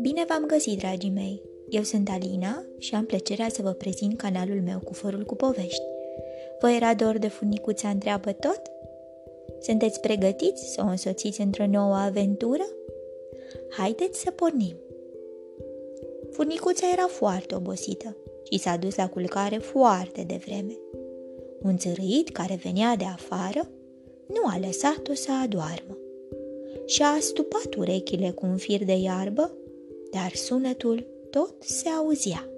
Bine v-am găsit, dragii mei! Eu sunt Alina și am plăcerea să vă prezint canalul meu cu fărul cu povești. Vă era dor de funicuța întreabă tot? Sunteți pregătiți să o însoțiți într-o nouă aventură? Haideți să pornim! Furnicuța era foarte obosită și s-a dus la culcare foarte devreme. Un țărâit care venea de afară nu a lăsat-o să adoarmă. Și-a astupat urechile cu un fir de iarbă, dar sunetul tot se auzea.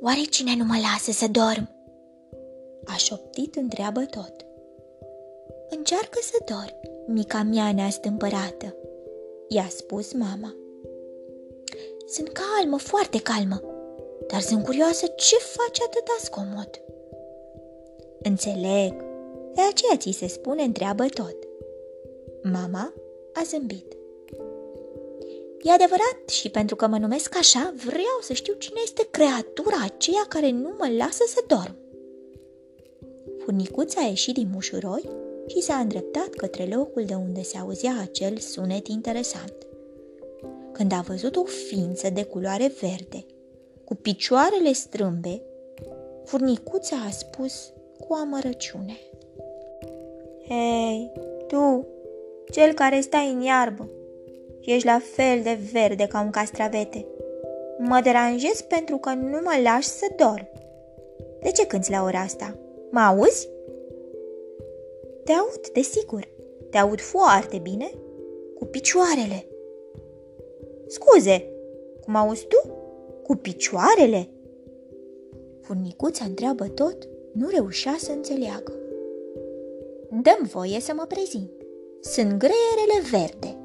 Oare cine nu mă lasă să dorm? A șoptit întreabă tot. Încearcă să dormi, mica mea neastâmpărată, i-a spus mama. Sunt calmă, foarte calmă, dar sunt curioasă ce face atâta scomod. Înțeleg, de aceea ți se spune întreabă tot. Mama a zâmbit. E adevărat și pentru că mă numesc așa, vreau să știu cine este creatura aceea care nu mă lasă să dorm. Furnicuța a ieșit din mușuroi și s-a îndreptat către locul de unde se auzea acel sunet interesant. Când a văzut o ființă de culoare verde, cu picioarele strâmbe, furnicuța a spus cu amărăciune. Hei, tu, cel care stai în iarbă și ești la fel de verde ca un castravete, mă deranjez pentru că nu mă lași să dorm. De ce cânți la ora asta? Mă auzi? Te aud, desigur. Te aud foarte bine, cu picioarele. Scuze, cum auzi tu? Cu picioarele? Furnicuța întreabă tot, nu reușea să înțeleagă. Dăm voie să mă prezint. Sunt greierele verde,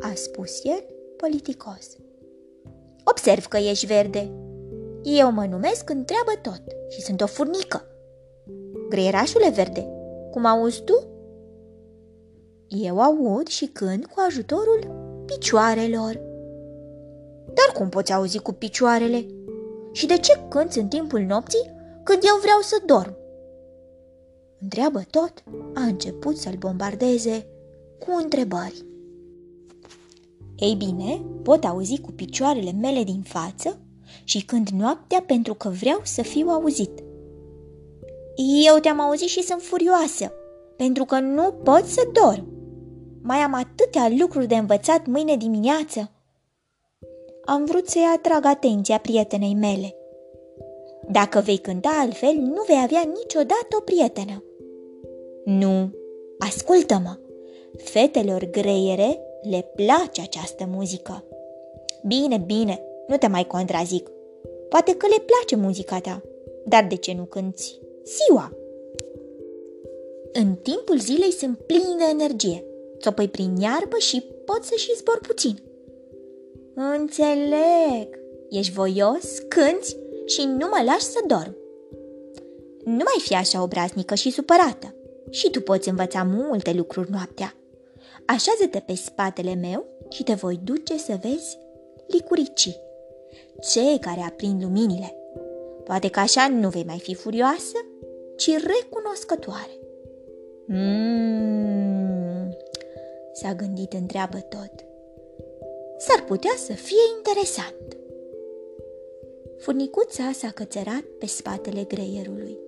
a spus el politicos. Observ că ești verde. Eu mă numesc Întreabă tot și sunt o furnică. Greierașule verde, cum auzi tu? Eu aud și cânt cu ajutorul picioarelor. Dar cum poți auzi cu picioarele? Și de ce cânți în timpul nopții când eu vreau să dorm? Întreabă tot, a început să-l bombardeze cu întrebări. Ei bine, pot auzi cu picioarele mele din față și când noaptea pentru că vreau să fiu auzit. Eu te-am auzit și sunt furioasă, pentru că nu pot să dorm. Mai am atâtea lucruri de învățat mâine dimineață. Am vrut să-i atrag atenția prietenei mele. Dacă vei cânta altfel, nu vei avea niciodată o prietenă. Nu, ascultă-mă! Fetelor greiere le place această muzică. Bine, bine, nu te mai contrazic. Poate că le place muzica ta, dar de ce nu cânti ziua? În timpul zilei sunt plin de energie. Ți-o pui prin iarbă și poți să și zbor puțin. Înțeleg. Ești voios, cânti și nu mă lași să dorm. Nu mai fi așa obraznică și supărată. Și tu poți învăța multe lucruri noaptea. Așează-te pe spatele meu și te voi duce să vezi licuricii, cei care aprind luminile. Poate că așa nu vei mai fi furioasă, ci recunoscătoare. Mmm, s-a gândit întreabă tot. S-ar putea să fie interesant. Furnicuța s-a cățărat pe spatele greierului.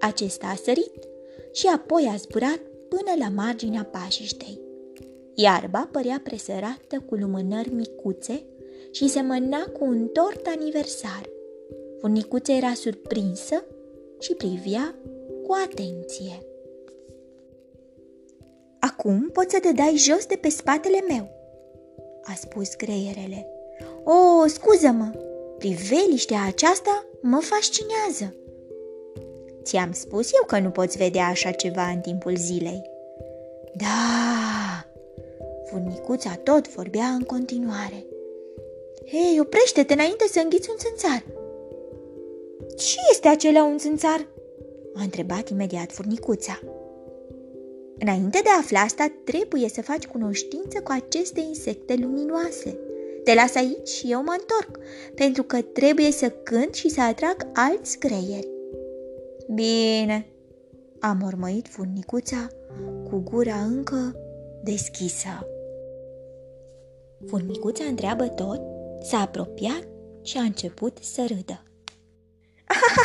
Acesta a sărit și apoi a zburat până la marginea pajiștei. Iarba părea presărată cu lumânări micuțe și semăna cu un tort aniversar. Furnicuța era surprinsă și privia cu atenție. Acum poți să te dai jos de pe spatele meu, a spus greierele. O, scuză-mă, priveliștea aceasta mă fascinează. Ți-am spus eu că nu poți vedea așa ceva în timpul zilei. Da, furnicuța tot vorbea în continuare. Hei, oprește-te înainte să înghiți un țânțar. Ce este acela un țânțar? a întrebat imediat furnicuța. Înainte de a afla asta, trebuie să faci cunoștință cu aceste insecte luminoase. Te las aici și eu mă întorc, pentru că trebuie să cânt și să atrag alți creieri. Bine, a mormăit furnicuța cu gura încă deschisă. Furnicuța întreabă tot, s-a apropiat și a început să râdă.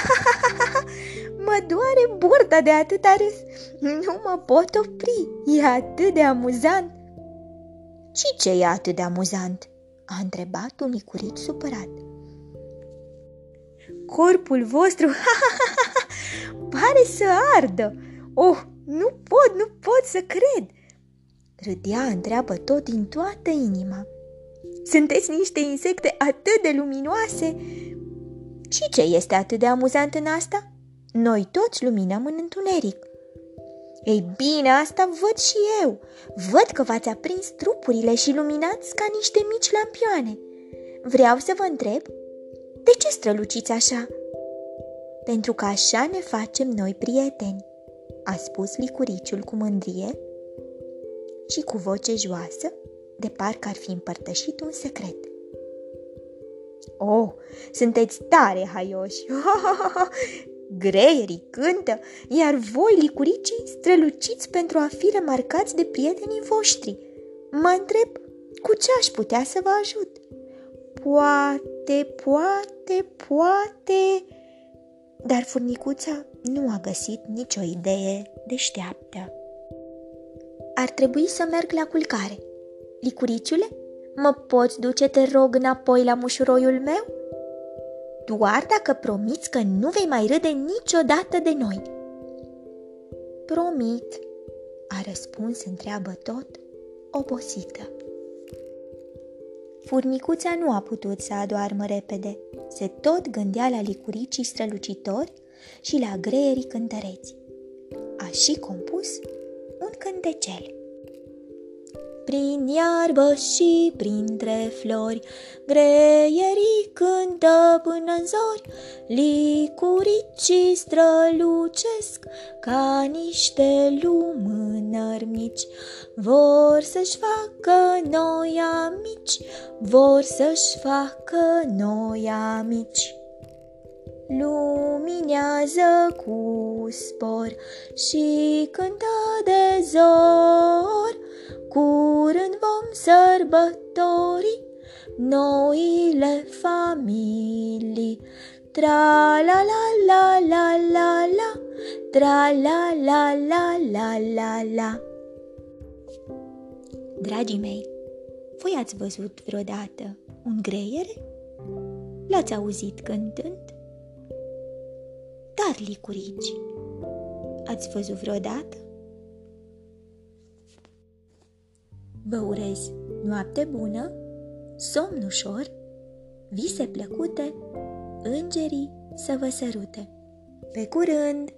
mă doare burta de atâta râs. Nu mă pot opri. E atât de amuzant. Și ce e atât de amuzant? A întrebat un licurici supărat. Corpul vostru pare să ardă. Oh, nu pot, nu pot să cred. Râdea întreabă tot din toată inima. Sunteți niște insecte atât de luminoase. Și ce este atât de amuzant în asta? Noi toți luminăm în întuneric. Ei bine, asta văd și eu. Văd că v-ați aprins trupurile și luminați ca niște mici lampioane. Vreau să vă întreb, de ce străluciți așa? Pentru că așa ne facem noi prieteni, a spus licuriciul cu mândrie și cu voce joasă, de parcă ar fi împărtășit un secret. Oh, sunteți tare haioși! Greierii cântă, iar voi, licuricii, străluciți pentru a fi remarcați de prietenii voștri. Mă întreb, cu ce aș putea să vă ajut? Poate, poate, poate... Dar furnicuța nu a găsit nicio idee deșteaptă. Ar trebui să merg la culcare. Licuriciule, mă poți duce, te rog, înapoi la mușuroiul meu? Doar dacă promiți că nu vei mai râde niciodată de noi. Promit, a răspuns întreabă tot, obosită. Furnicuța nu a putut să adoarmă repede. Se tot gândea la licuricii strălucitori și la greierii cântăreți. A și compus un cântecel prin iarbă și printre flori, greierii cântă până în zori, licuricii strălucesc ca niște lumânări mici. Vor să-și facă noi amici, vor să-și facă noi amici luminează cu spor și cântă de zor. Curând vom sărbători noile familii. Tra la la la la la la, tra la la la la la la. Dragii mei, voi ați văzut vreodată un greiere? L-ați auzit cântând? Dar, licurici, ați văzut vreodată? Vă urez noapte bună, somn ușor, vise plăcute, îngerii să vă sărute. Pe curând!